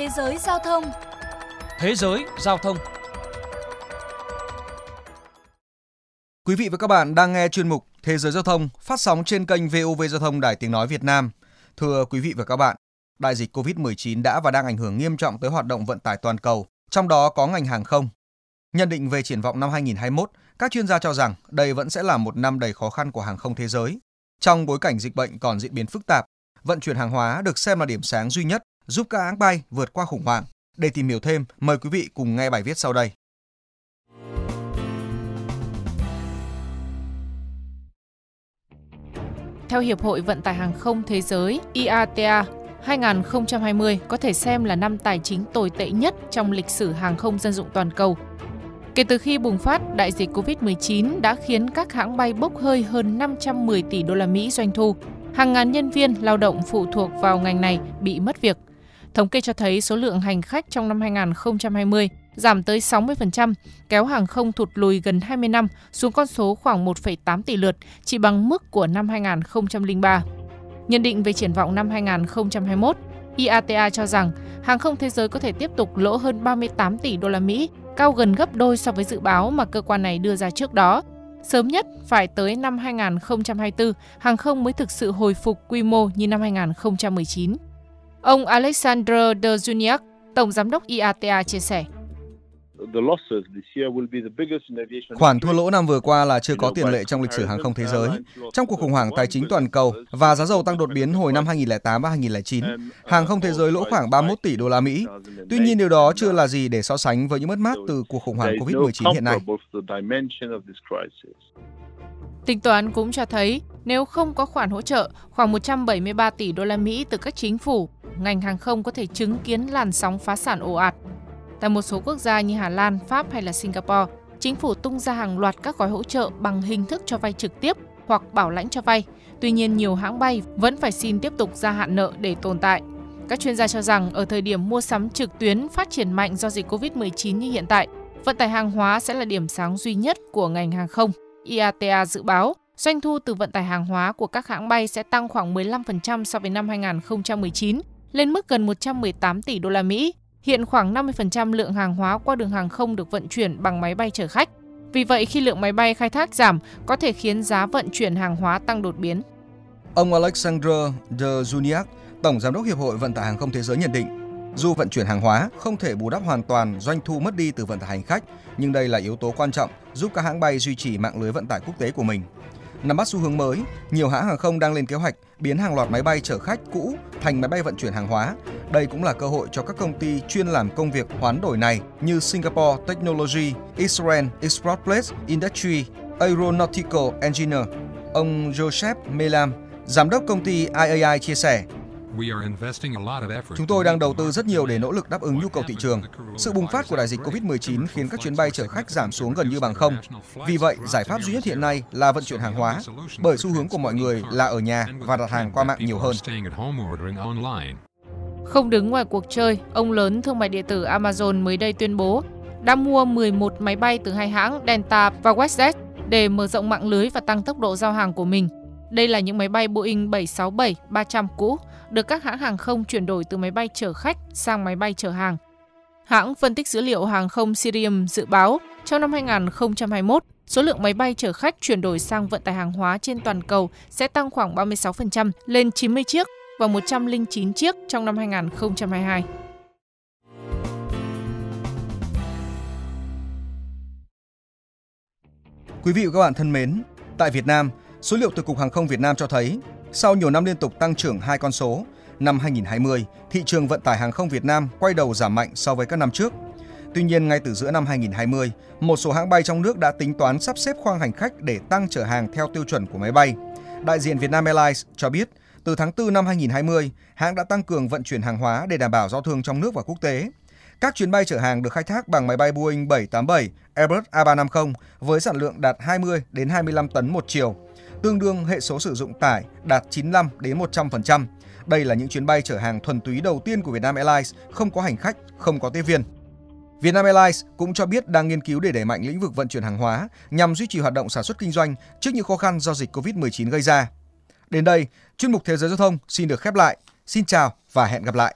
Thế giới giao thông Thế giới giao thông Quý vị và các bạn đang nghe chuyên mục Thế giới giao thông phát sóng trên kênh VOV Giao thông Đài Tiếng Nói Việt Nam. Thưa quý vị và các bạn, đại dịch COVID-19 đã và đang ảnh hưởng nghiêm trọng tới hoạt động vận tải toàn cầu, trong đó có ngành hàng không. Nhận định về triển vọng năm 2021, các chuyên gia cho rằng đây vẫn sẽ là một năm đầy khó khăn của hàng không thế giới. Trong bối cảnh dịch bệnh còn diễn biến phức tạp, vận chuyển hàng hóa được xem là điểm sáng duy nhất giúp các hãng bay vượt qua khủng hoảng. Để tìm hiểu thêm, mời quý vị cùng nghe bài viết sau đây. Theo Hiệp hội Vận tải Hàng không Thế giới IATA, 2020 có thể xem là năm tài chính tồi tệ nhất trong lịch sử hàng không dân dụng toàn cầu. Kể từ khi bùng phát, đại dịch COVID-19 đã khiến các hãng bay bốc hơi hơn 510 tỷ đô la Mỹ doanh thu. Hàng ngàn nhân viên lao động phụ thuộc vào ngành này bị mất việc. Thống kê cho thấy số lượng hành khách trong năm 2020 giảm tới 60%, kéo hàng không thụt lùi gần 20 năm xuống con số khoảng 1,8 tỷ lượt, chỉ bằng mức của năm 2003. Nhận định về triển vọng năm 2021, IATA cho rằng hàng không thế giới có thể tiếp tục lỗ hơn 38 tỷ đô la Mỹ, cao gần gấp đôi so với dự báo mà cơ quan này đưa ra trước đó. Sớm nhất phải tới năm 2024, hàng không mới thực sự hồi phục quy mô như năm 2019. Ông Alexander De Juniak, Tổng Giám đốc IATA chia sẻ. Khoản thua lỗ năm vừa qua là chưa có tiền lệ trong lịch sử hàng không thế giới. Trong cuộc khủng hoảng tài chính toàn cầu và giá dầu tăng đột biến hồi năm 2008 và 2009, hàng không thế giới lỗ khoảng 31 tỷ đô la Mỹ. Tuy nhiên điều đó chưa là gì để so sánh với những mất mát từ cuộc khủng hoảng COVID-19 hiện nay. Tính toán cũng cho thấy nếu không có khoản hỗ trợ khoảng 173 tỷ đô la Mỹ từ các chính phủ, ngành hàng không có thể chứng kiến làn sóng phá sản ồ ạt Tại một số quốc gia như Hà Lan, Pháp hay là Singapore, chính phủ tung ra hàng loạt các gói hỗ trợ bằng hình thức cho vay trực tiếp hoặc bảo lãnh cho vay. Tuy nhiên, nhiều hãng bay vẫn phải xin tiếp tục gia hạn nợ để tồn tại. Các chuyên gia cho rằng ở thời điểm mua sắm trực tuyến phát triển mạnh do dịch COVID-19 như hiện tại, vận tải hàng hóa sẽ là điểm sáng duy nhất của ngành hàng không. IATA dự báo doanh thu từ vận tải hàng hóa của các hãng bay sẽ tăng khoảng 15% so với năm 2019, lên mức gần 118 tỷ đô la Mỹ Hiện khoảng 50% lượng hàng hóa qua đường hàng không được vận chuyển bằng máy bay chở khách. Vì vậy, khi lượng máy bay khai thác giảm, có thể khiến giá vận chuyển hàng hóa tăng đột biến. Ông Alexander De Juniac, Tổng Giám đốc Hiệp hội Vận tải Hàng không Thế giới nhận định, dù vận chuyển hàng hóa không thể bù đắp hoàn toàn doanh thu mất đi từ vận tải hành khách, nhưng đây là yếu tố quan trọng giúp các hãng bay duy trì mạng lưới vận tải quốc tế của mình. Nắm bắt xu hướng mới, nhiều hãng hàng không đang lên kế hoạch biến hàng loạt máy bay chở khách cũ thành máy bay vận chuyển hàng hóa. Đây cũng là cơ hội cho các công ty chuyên làm công việc hoán đổi này như Singapore Technology, Israel Export Place Industry, Aeronautical Engineer. Ông Joseph Melam, giám đốc công ty IAI chia sẻ, Chúng tôi đang đầu tư rất nhiều để nỗ lực đáp ứng nhu cầu thị trường. Sự bùng phát của đại dịch COVID-19 khiến các chuyến bay chở khách giảm xuống gần như bằng không. Vì vậy, giải pháp duy nhất hiện nay là vận chuyển hàng hóa, bởi xu hướng của mọi người là ở nhà và đặt hàng qua mạng nhiều hơn. Không đứng ngoài cuộc chơi, ông lớn thương mại điện tử Amazon mới đây tuyên bố đã mua 11 máy bay từ hai hãng Delta và WestJet để mở rộng mạng lưới và tăng tốc độ giao hàng của mình. Đây là những máy bay Boeing 767-300 cũ được các hãng hàng không chuyển đổi từ máy bay chở khách sang máy bay chở hàng. Hãng phân tích dữ liệu hàng không Sirium dự báo trong năm 2021, số lượng máy bay chở khách chuyển đổi sang vận tải hàng hóa trên toàn cầu sẽ tăng khoảng 36% lên 90 chiếc và 109 chiếc trong năm 2022. Quý vị và các bạn thân mến, tại Việt Nam, số liệu từ Cục Hàng không Việt Nam cho thấy sau nhiều năm liên tục tăng trưởng hai con số, năm 2020, thị trường vận tải hàng không Việt Nam quay đầu giảm mạnh so với các năm trước. Tuy nhiên, ngay từ giữa năm 2020, một số hãng bay trong nước đã tính toán sắp xếp khoang hành khách để tăng chở hàng theo tiêu chuẩn của máy bay. Đại diện Vietnam Airlines cho biết, từ tháng 4 năm 2020, hãng đã tăng cường vận chuyển hàng hóa để đảm bảo giao thương trong nước và quốc tế. Các chuyến bay chở hàng được khai thác bằng máy bay Boeing 787, Airbus A350 với sản lượng đạt 20 đến 25 tấn một chiều tương đương hệ số sử dụng tải đạt 95 đến 100%. Đây là những chuyến bay chở hàng thuần túy đầu tiên của Vietnam Airlines, không có hành khách, không có tiếp viên. Vietnam Airlines cũng cho biết đang nghiên cứu để đẩy mạnh lĩnh vực vận chuyển hàng hóa nhằm duy trì hoạt động sản xuất kinh doanh trước những khó khăn do dịch Covid-19 gây ra. Đến đây, chuyên mục Thế giới giao thông xin được khép lại. Xin chào và hẹn gặp lại.